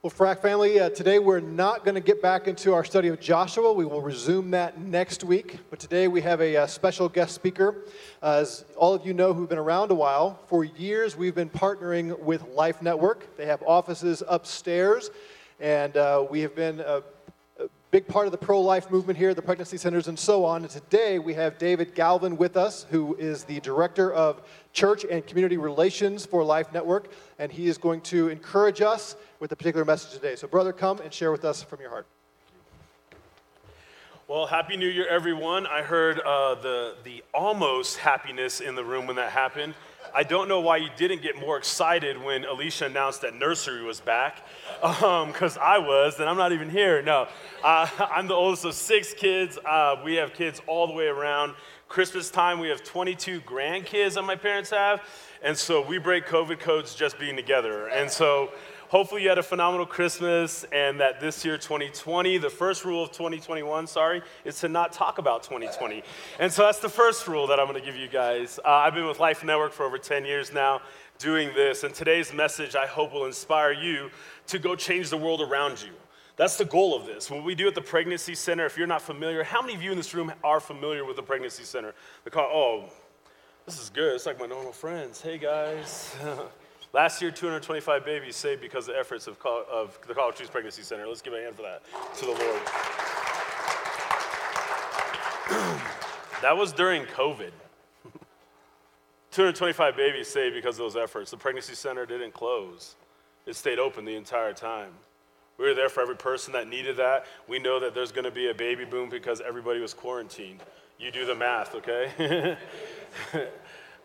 Well, FRAC family, uh, today we're not going to get back into our study of Joshua. We will resume that next week. But today we have a, uh, special guest speaker. Uh, as all of you know who've been around a while, for years we've been partnering with Life Network. They have offices upstairs, and uh, we have been a, a big part of the pro life movement here, the pregnancy centers, and so on. And today we have David Galvin with us, who is the director of church and community relations for Life Network, and he is going to encourage us with a particular message today. So, brother, come and share with us from your heart. Well, Happy New Year, everyone. I heard uh, the, the almost happiness in the room when that happened. I don't know why you didn't get more excited when Alicia announced that nursery was back, because um, I was, and I'm not even here. No, uh, I'm the oldest of six kids. Uh, we have kids all the way around. Christmas time, we have 22 grandkids that my parents have, and so we break COVID codes just being together. And so Hopefully, you had a phenomenal Christmas and that this year, 2020, the first rule of 2021, sorry, is to not talk about 2020. And so that's the first rule that I'm going to give you guys. Uh, I've been with Life Network for over 10 years now doing this, and today's message I hope will inspire you to go change the world around you. That's the goal of this. What we do at the Pregnancy Center, if you're not familiar, how many of you in this room are familiar with the Pregnancy Center? They call, oh, this is good. It's like my normal friends. Hey, guys. Last year, 225 babies saved because of the efforts of, of the College Trees Pregnancy Center. Let's give a hand for that to the Lord. that was during COVID. 225 babies saved because of those efforts. The pregnancy center didn't close, it stayed open the entire time. We were there for every person that needed that. We know that there's going to be a baby boom because everybody was quarantined. You do the math, okay?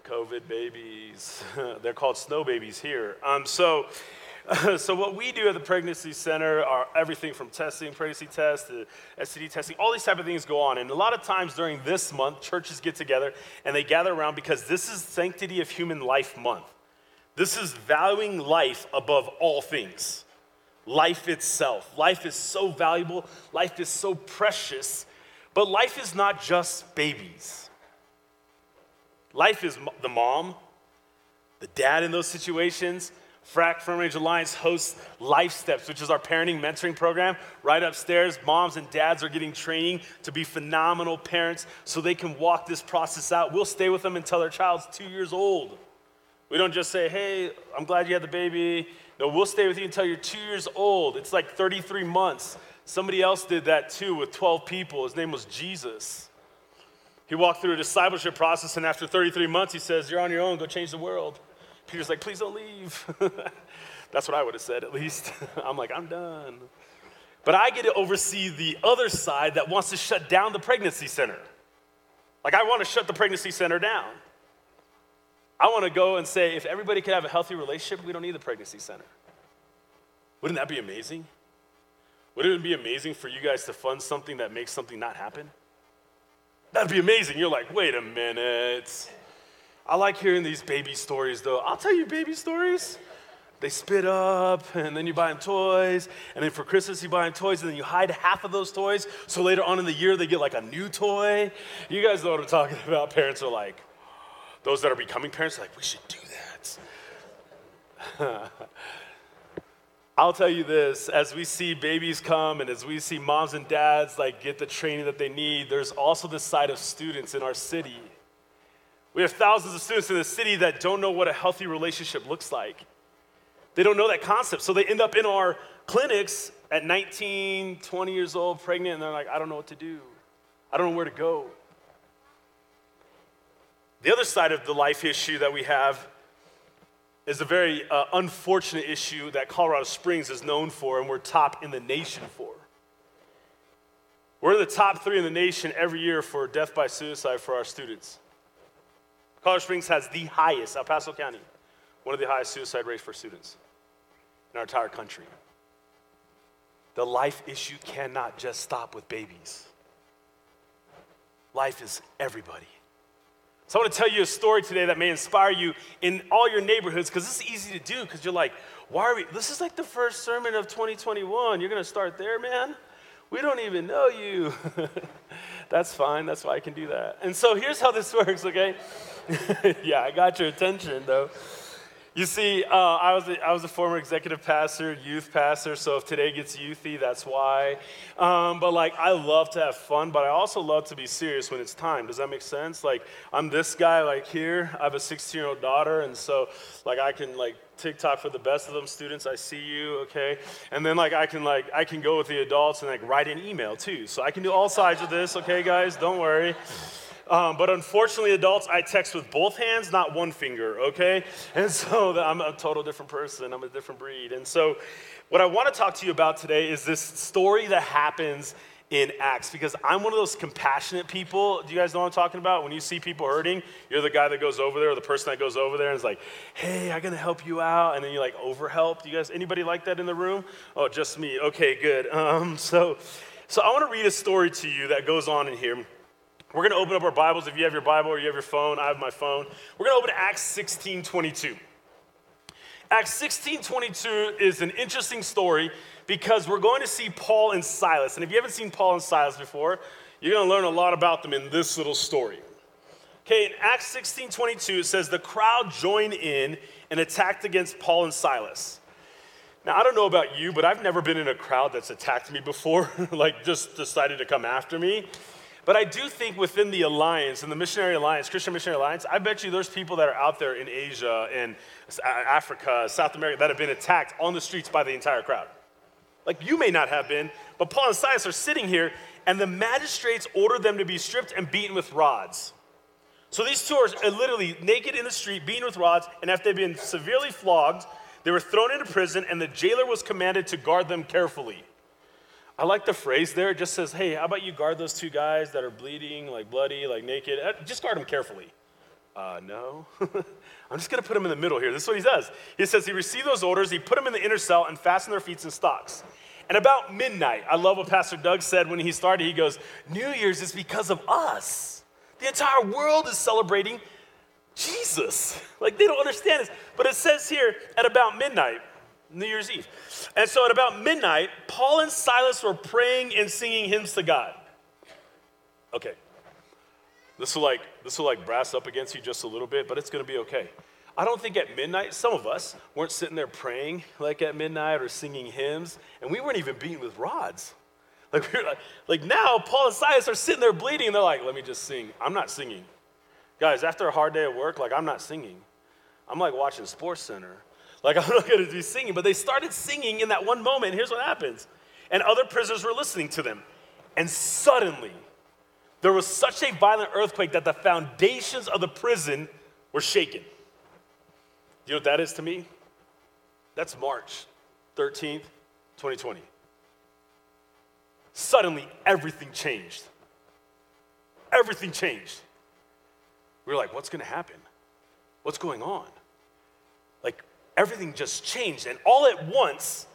COVID babies. They're called snow babies here. Um, so, so what we do at the pregnancy center are everything from testing, pregnancy tests, to STD testing. All these type of things go on, and a lot of times during this month, churches get together and they gather around because this is Sanctity of Human Life Month. This is valuing life above all things. Life itself. Life is so valuable. Life is so precious. But life is not just babies. Life is the mom, the dad in those situations. FRAC Front Range Alliance hosts Life Steps, which is our parenting mentoring program. Right upstairs, moms and dads are getting training to be phenomenal parents so they can walk this process out. We'll stay with them until their child's two years old. We don't just say, hey, I'm glad you had the baby. No, we'll stay with you until you're two years old. It's like 33 months. Somebody else did that too with 12 people. His name was Jesus. He walked through a discipleship process, and after 33 months, he says, You're on your own, go change the world. Peter's like, Please don't leave. That's what I would have said, at least. I'm like, I'm done. But I get to oversee the other side that wants to shut down the pregnancy center. Like, I want to shut the pregnancy center down. I want to go and say, if everybody could have a healthy relationship, we don't need the pregnancy center. Wouldn't that be amazing? Wouldn't it be amazing for you guys to fund something that makes something not happen? That'd be amazing. You're like, wait a minute. I like hearing these baby stories, though. I'll tell you baby stories. They spit up, and then you buy them toys, and then for Christmas you buy them toys, and then you hide half of those toys, so later on in the year they get like a new toy. You guys know what I'm talking about. Parents are like, those that are becoming parents are like, we should do that. I'll tell you this, as we see babies come and as we see moms and dads like get the training that they need, there's also the side of students in our city. We have thousands of students in the city that don't know what a healthy relationship looks like. They don't know that concept. So they end up in our clinics at 19, 20 years old, pregnant, and they're like, I don't know what to do. I don't know where to go. The other side of the life issue that we have is a very uh, unfortunate issue that Colorado Springs is known for and we're top in the nation for. We're in the top three in the nation every year for death by suicide for our students. Colorado Springs has the highest, El Paso County, one of the highest suicide rates for students in our entire country. The life issue cannot just stop with babies. Life is everybody. So I want to tell you a story today that may inspire you in all your neighborhoods because this is easy to do because you're like, why are we? This is like the first sermon of 2021. You're going to start there, man? We don't even know you. That's fine. That's why I can do that. And so here's how this works, okay? yeah, I got your attention though. You see, uh, I, was a, I was a former executive pastor, youth pastor, so if today gets youthy, that's why. Um, but like, I love to have fun, but I also love to be serious when it's time. Does that make sense? Like, I'm this guy like here. I have a 16 year old daughter, and so like I can like TikTok for the best of them students. I see you, okay? And then like I can like I can go with the adults and like write an email too. So I can do all sides of this, okay, guys? Don't worry. Um, but unfortunately, adults, I text with both hands, not one finger, okay? And so I'm a total different person. I'm a different breed. And so, what I want to talk to you about today is this story that happens in Acts because I'm one of those compassionate people. Do you guys know what I'm talking about? When you see people hurting, you're the guy that goes over there or the person that goes over there and is like, hey, I'm gonna help you out. And then you like overhelp. Do you guys, anybody like that in the room? Oh, just me. Okay, good. Um, so, so I wanna read a story to you that goes on in here. We're going to open up our Bibles. If you have your Bible or you have your phone, I have my phone. We're going to open to Acts 16 22. Acts 16 22 is an interesting story because we're going to see Paul and Silas. And if you haven't seen Paul and Silas before, you're going to learn a lot about them in this little story. Okay, in Acts 16 22, it says, The crowd joined in and attacked against Paul and Silas. Now, I don't know about you, but I've never been in a crowd that's attacked me before, like just decided to come after me. But I do think within the alliance, in the missionary alliance, Christian missionary alliance, I bet you there's people that are out there in Asia and uh, Africa, South America that have been attacked on the streets by the entire crowd. Like you may not have been, but Paul and Silas are sitting here, and the magistrates order them to be stripped and beaten with rods. So these two are uh, literally naked in the street, beaten with rods, and after they've been severely flogged, they were thrown into prison, and the jailer was commanded to guard them carefully. I like the phrase there. It just says, hey, how about you guard those two guys that are bleeding, like bloody, like naked? Uh, just guard them carefully. Uh, no. I'm just going to put them in the middle here. This is what he does. He says he received those orders, he put them in the inner cell and fastened their feet in stocks. And about midnight, I love what Pastor Doug said when he started. He goes, New Year's is because of us. The entire world is celebrating Jesus. Like they don't understand this. But it says here at about midnight, New Year's Eve. And so at about midnight, Paul and Silas were praying and singing hymns to God. Okay. This will like this will like brass up against you just a little bit, but it's going to be okay. I don't think at midnight, some of us weren't sitting there praying like at midnight or singing hymns, and we weren't even beaten with rods. Like, we like, like now, Paul and Silas are sitting there bleeding, and they're like, let me just sing. I'm not singing. Guys, after a hard day at work, like, I'm not singing. I'm like watching Sports Center like, I'm not going to be singing. But they started singing in that one moment. Here's what happens. And other prisoners were listening to them. And suddenly, there was such a violent earthquake that the foundations of the prison were shaken. You know what that is to me? That's March 13th, 2020. Suddenly, everything changed. Everything changed. We were like, what's going to happen? What's going on? Like, everything just changed. And all at once,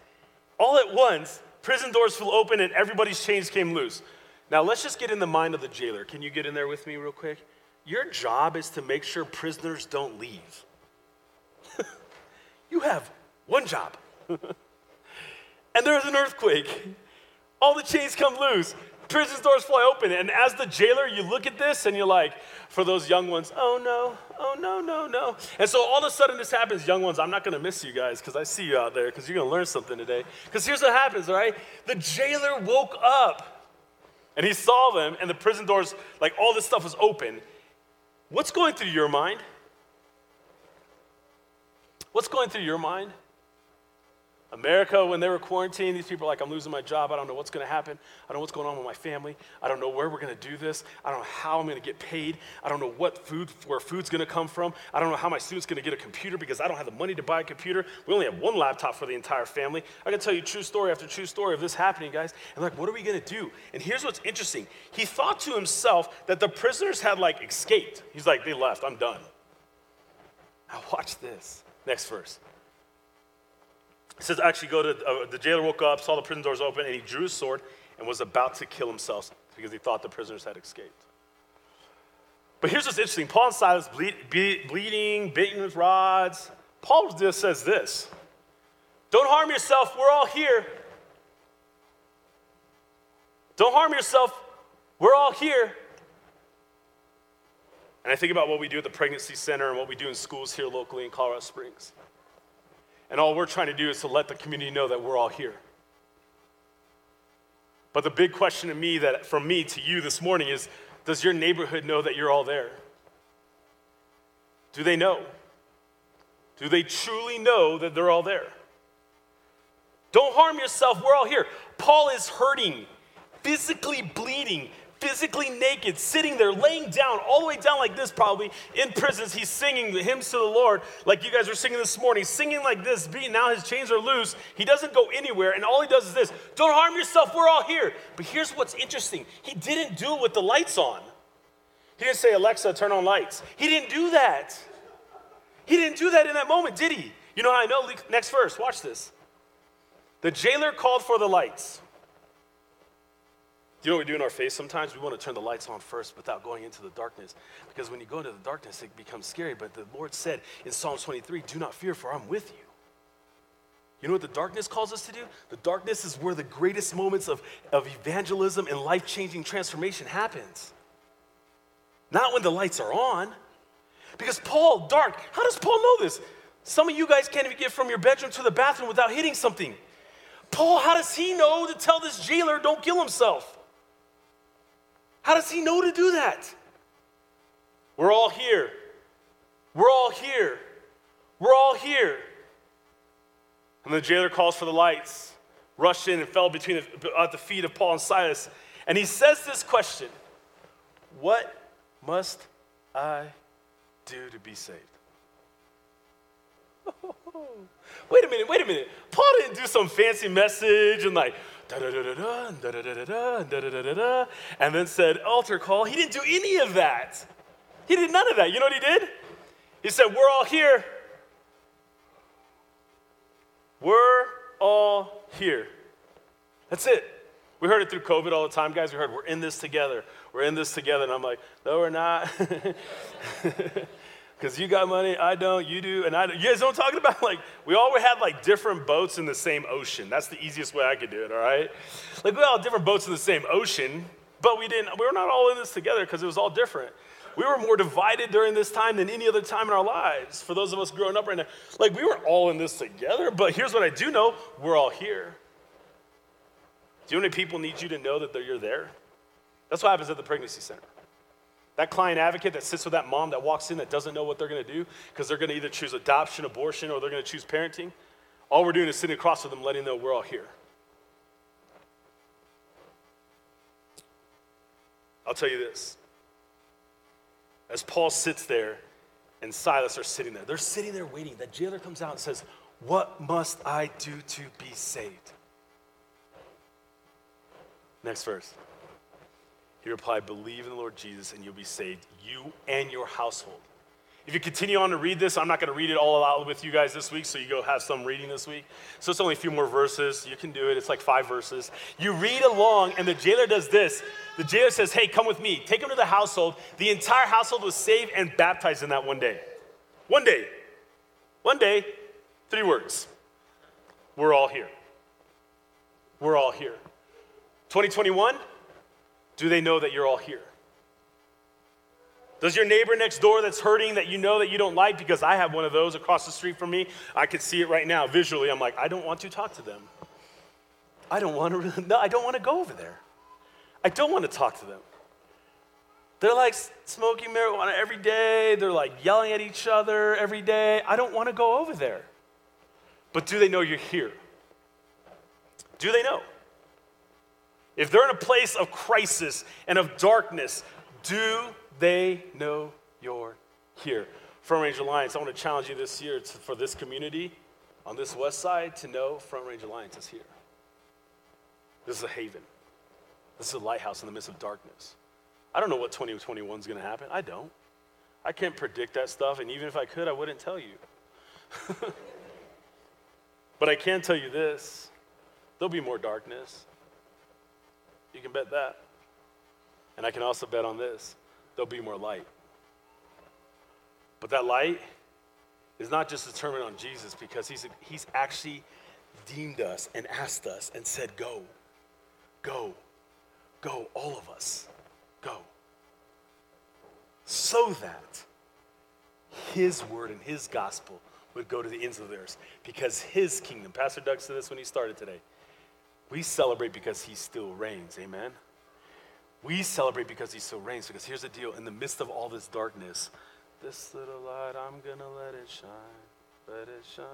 all at once, prison doors flew open and everybody's chains came loose. Now, let's just get in the mind of the jailer. Can you get in there with me, real quick? Your job is to make sure prisoners don't leave. you have one job. and there's an earthquake. All the chains come loose prison doors fly open. And as the jailer, you look at this and you're like, for those young ones, oh no, oh no, no, no. And so all of a sudden this happens, young ones, I'm not gonna miss you guys because I see you out there because you're gonna learn something today. Because here's what happens, all right? The jailer woke up and he saw them and the prison doors, like all this stuff was open. What's going through your mind? What's going through your mind? America, when they were quarantined, these people are like, I'm losing my job. I don't know what's going to happen. I don't know what's going on with my family. I don't know where we're going to do this. I don't know how I'm going to get paid. I don't know what food, where food's going to come from. I don't know how my student's going to get a computer because I don't have the money to buy a computer. We only have one laptop for the entire family. I can tell you true story after true story of this happening, guys. And like, what are we going to do? And here's what's interesting. He thought to himself that the prisoners had like escaped. He's like, they left. I'm done. Now watch this. Next verse. It says, actually, go to uh, the jailer woke up, saw the prison doors open, and he drew his sword and was about to kill himself because he thought the prisoners had escaped. But here's what's interesting Paul and Silas bleed, bleeding, beaten with rods. Paul just says this Don't harm yourself, we're all here. Don't harm yourself, we're all here. And I think about what we do at the Pregnancy Center and what we do in schools here locally in Colorado Springs. And all we're trying to do is to let the community know that we're all here. But the big question to me that from me to you this morning is does your neighborhood know that you're all there? Do they know? Do they truly know that they're all there? Don't harm yourself. We're all here. Paul is hurting, physically bleeding, physically naked, sitting there, laying down, all the way down like this, probably in prisons. He's singing the hymns to the Lord, like you guys were singing this morning, singing like this, being now his chains are loose. He doesn't go anywhere, and all he does is this Don't harm yourself, we're all here. But here's what's interesting he didn't do it with the lights on. He didn't say, Alexa, turn on lights. He didn't do that. He didn't do that in that moment, did he? You know how I know? Next verse, watch this. The jailer called for the lights. You know what we do in our faith sometimes? We want to turn the lights on first without going into the darkness. Because when you go into the darkness, it becomes scary. But the Lord said in Psalm 23, Do not fear, for I'm with you. You know what the darkness calls us to do? The darkness is where the greatest moments of, of evangelism and life changing transformation happens. Not when the lights are on. Because Paul, dark, how does Paul know this? Some of you guys can't even get from your bedroom to the bathroom without hitting something. Paul, how does he know to tell this jailer don't kill himself? How does he know to do that? We're all here. We're all here. We're all here. And the jailer calls for the lights, rushed in and fell between the, at the feet of Paul and Silas. And he says this question What must I do to be saved? wait a minute, wait a minute. Paul didn't do some fancy message and like da da da da da and then said altar call. He didn't do any of that. He did none of that. You know what he did? He said, We're all here. We're all here. That's it. We heard it through COVID all the time, guys. We heard we're in this together. We're in this together. And I'm like, no, we're not. Because you got money, I don't, you do, and I don't. You guys know what I'm talking about? Like, we all had like different boats in the same ocean. That's the easiest way I could do it, all right? Like, we all had different boats in the same ocean, but we didn't, we were not all in this together because it was all different. We were more divided during this time than any other time in our lives. For those of us growing up right now, like, we weren't all in this together, but here's what I do know we're all here. Do you know how many people need you to know that you're there? That's what happens at the pregnancy center. That client advocate that sits with that mom that walks in that doesn't know what they're going to do because they're going to either choose adoption, abortion, or they're going to choose parenting. All we're doing is sitting across from them, letting them know we're all here. I'll tell you this. As Paul sits there and Silas are sitting there, they're sitting there waiting. That jailer comes out and says, What must I do to be saved? Next verse. He replied, Believe in the Lord Jesus and you'll be saved, you and your household. If you continue on to read this, I'm not going to read it all out with you guys this week, so you go have some reading this week. So it's only a few more verses. You can do it. It's like five verses. You read along, and the jailer does this. The jailer says, Hey, come with me. Take him to the household. The entire household was saved and baptized in that one day. One day. One day. Three words. We're all here. We're all here. 2021, do they know that you're all here? Does your neighbor next door that's hurting that you know that you don't like, because I have one of those across the street from me, I can see it right now visually. I'm like, I don't want to talk to them. I don't want to, no, I don't want to go over there. I don't want to talk to them. They're like smoking marijuana every day. They're like yelling at each other every day. I don't want to go over there. But do they know you're here? Do they know? If they're in a place of crisis and of darkness, do they know you're here? Front Range Alliance, I want to challenge you this year to, for this community on this west side to know Front Range Alliance is here. This is a haven. This is a lighthouse in the midst of darkness. I don't know what 2021 is going to happen. I don't. I can't predict that stuff, and even if I could, I wouldn't tell you. but I can tell you this there'll be more darkness. You can bet that. And I can also bet on this there'll be more light. But that light is not just determined on Jesus because he's, he's actually deemed us and asked us and said, Go, go, go, all of us, go. so that his word and his gospel would go to the ends of the earth because his kingdom, Pastor Doug said this when he started today, we celebrate because he still reigns. Amen? We celebrate because he still reigns. Because here's the deal in the midst of all this darkness, this little light, I'm going to let it shine. Let it shine.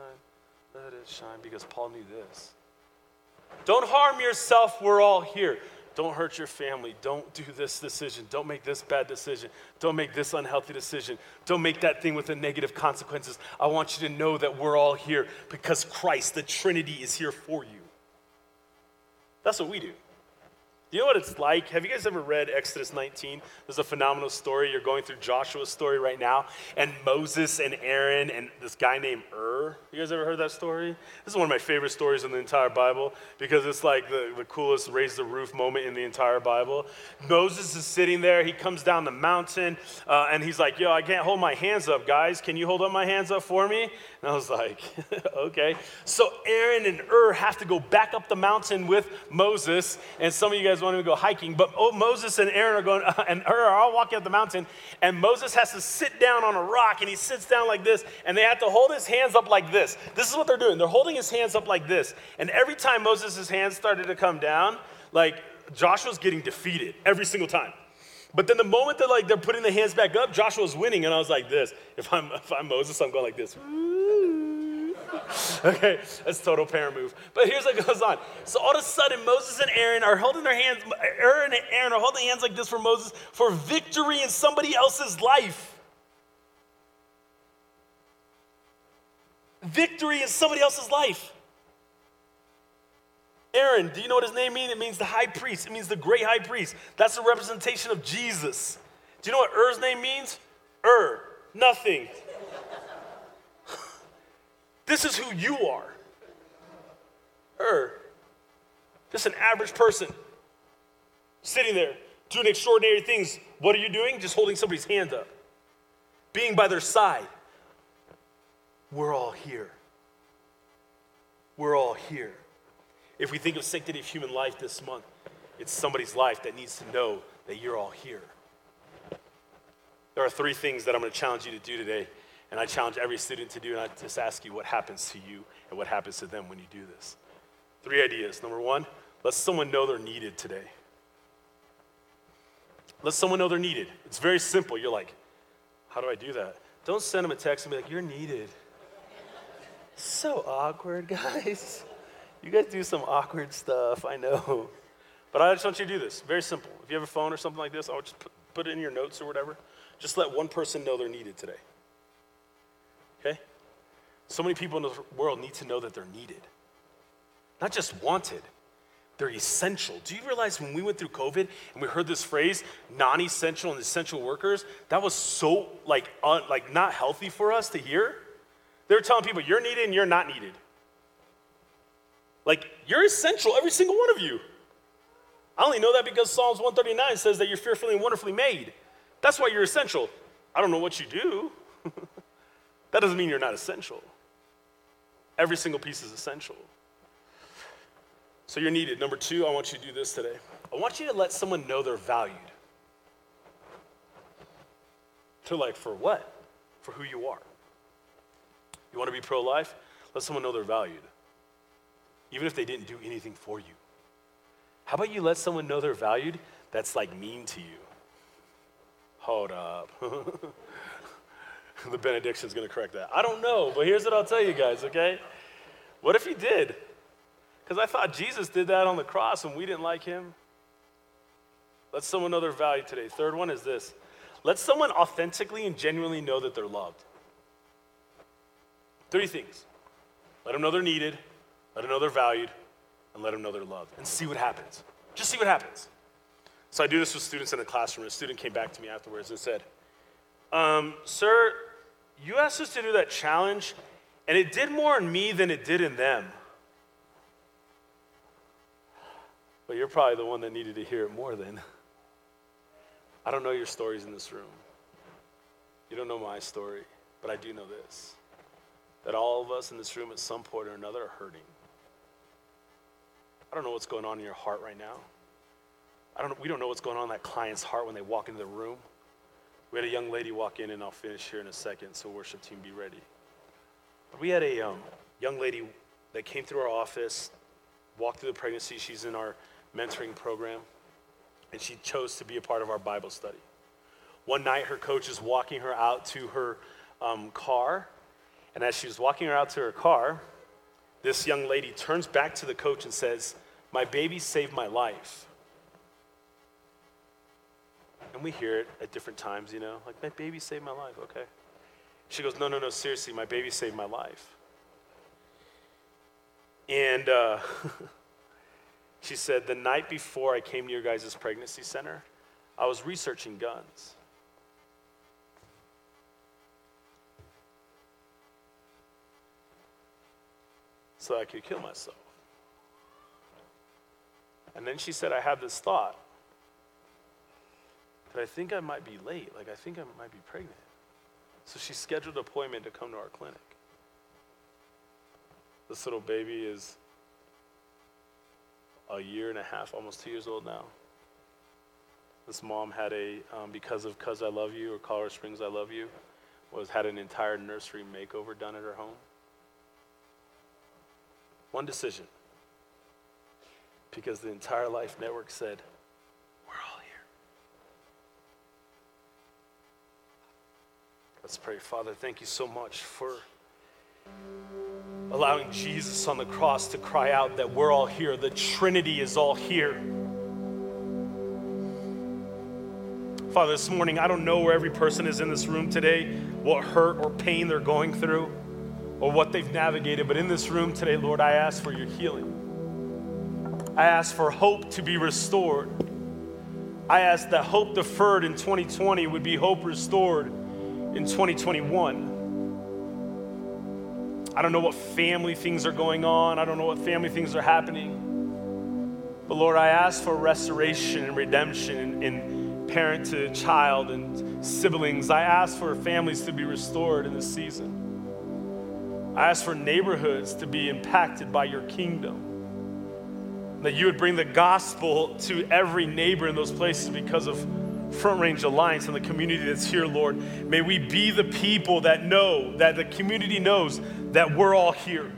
Let it shine. Because Paul knew this. Don't harm yourself. We're all here. Don't hurt your family. Don't do this decision. Don't make this bad decision. Don't make this unhealthy decision. Don't make that thing with the negative consequences. I want you to know that we're all here because Christ, the Trinity, is here for you. That's what we do. You know what it's like? Have you guys ever read Exodus 19? There's a phenomenal story. You're going through Joshua's story right now, and Moses and Aaron and this guy named Hur. You guys ever heard that story? This is one of my favorite stories in the entire Bible because it's like the, the coolest raise the roof moment in the entire Bible. Moses is sitting there. He comes down the mountain, uh, and he's like, Yo, I can't hold my hands up, guys. Can you hold up my hands up for me? And I was like, Okay. So Aaron and Hur have to go back up the mountain with Moses, and some of you guys want to go hiking, but oh, Moses and Aaron are going, and Hur are all walking up the mountain, and Moses has to sit down on a rock, and he sits down like this, and they have to hold his hands up like this. This is what they're doing. They're holding his hands up like this, and every time Moses' hands started to come down, like Joshua's getting defeated every single time. But then the moment that like they're putting the hands back up, Joshua's winning, and I was like this. If I'm if I'm Moses, I'm going like this. okay, that's total parent move. But here's what goes on. So all of a sudden, Moses and Aaron are holding their hands, Aaron and Aaron are holding hands like this for Moses for victory in somebody else's life. Victory in somebody else's life. Aaron, do you know what his name means? It means the high priest. It means the great high priest. That's a representation of Jesus. Do you know what Hur's name means? Hur, nothing. This is who you are. Her. Just an average person sitting there doing extraordinary things. What are you doing? Just holding somebody's hand up, being by their side. We're all here. We're all here. If we think of sanctity of human life this month, it's somebody's life that needs to know that you're all here. There are three things that I'm going to challenge you to do today and I challenge every student to do, and I just ask you what happens to you and what happens to them when you do this. Three ideas. Number one, let someone know they're needed today. Let someone know they're needed. It's very simple. You're like, how do I do that? Don't send them a text and be like, you're needed. So awkward, guys. You guys do some awkward stuff, I know. But I just want you to do this. Very simple. If you have a phone or something like this, I'll just put, it in your notes or whatever. Just let one person know they're needed today. Okay? So many people in the world need to know that they're needed, not just wanted. They're essential. Do you realize when we went through COVID and we heard this phrase, non-essential and essential workers, that was so like un, like not healthy for us to hear? They were telling people you're needed and you're not needed. Like you're essential, every single one of you. I only know that because Psalms 139 says that you're fearfully and wonderfully made. That's why you're essential. I don't know what you do. That doesn't mean you're not essential. Every single piece is essential. So you're needed. Number two, I want you to do this today. I want you to let someone know they're valued. To like, for what? For who you are. You want to be pro life? Let someone know they're valued, even if they didn't do anything for you. How about you let someone know they're valued that's like mean to you? Hold up. the benediction is going to correct that. I don't know, but here's what I'll tell you guys, okay? What if he did? Because I thought Jesus did that on the cross and we didn't like him. Let someone know their value today. Third one is this let someone authentically and genuinely know that they're loved. Three things let them know they're needed, let them know they're valued, and let them know they're loved. And see what happens. Just see what happens. So I do this with students in the classroom. A student came back to me afterwards and said, um, Sir, you asked us to do that challenge, and it did more in me than it did in them. But you're probably the one that needed to hear it more than. I don't know your stories in this room. You don't know my story, but I do know this that all of us in this room at some point or another are hurting. I don't know what's going on in your heart right now. I don't, we don't know what's going on in that client's heart when they walk into the room. We had a young lady walk in, and I'll finish here in a second, so worship team be ready. We had a um, young lady that came through our office, walked through the pregnancy. She's in our mentoring program, and she chose to be a part of our Bible study. One night, her coach is walking her out to her um, car, and as she was walking her out to her car, this young lady turns back to the coach and says, My baby saved my life. And we hear it at different times, you know, like, My baby saved my life, okay. She goes, No, no, no, seriously, my baby saved my life. And uh, she said, The night before I came to your guys' pregnancy center, I was researching guns. So I could kill myself. And then she said, I had this thought that I think I might be late. Like, I think I might be pregnant. So she scheduled an appointment to come to our clinic. This little baby is a year and a half, almost two years old now. This mom had a, um, because of COSILoveYou or Colorado Springs I Love You, was had an entire nursery makeover done at her home. One decision. Because the entire Life Network said, We're all here. Let's pray. Father, thank you so much for allowing Jesus on the cross to cry out that we're all here. The Trinity is all here. Father, this morning, I don't know where every person is in this room today, what hurt or pain they're going through, or what they've navigated, but in this room today, Lord, I ask for your healing. I ask for hope to be restored. I ask that hope deferred in 2020 would be hope restored in 2021. I don't know what family things are going on. I don't know what family things are happening. But Lord, I ask for restoration and redemption in, parent to child and siblings. I ask for families to be restored in this season. I ask for neighborhoods to be impacted by your kingdom. That you would bring the gospel to every neighbor in those places because of Front Range Alliance and the community that's here, Lord. May we be the people that know, that the community knows that we're all here.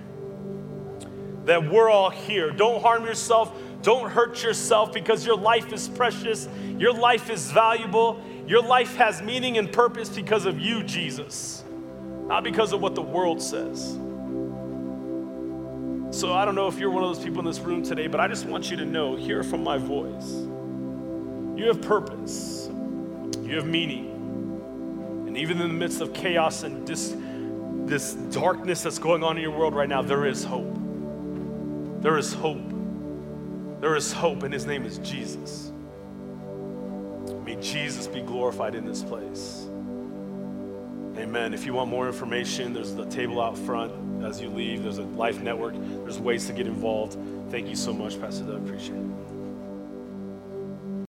That we're all here. Don't harm yourself. Don't hurt yourself because your life is precious. Your life is valuable. Your life has meaning and purpose because of you, Jesus, not because of what the world says. So I don't know if you're one of those people in this room today, but I just want you to know, hear from my voice. You have purpose. You have meaning. And even in the midst of chaos and dis, this darkness that's going on in your world right now, there is hope. There is hope. There is hope, and his name is Jesus. May Jesus be glorified in this place. Amen. If you want more information, there's the table out front as you leave. There's a Life Network. There's ways to get involved. Thank you so much, Pastor Doug. Appreciate it.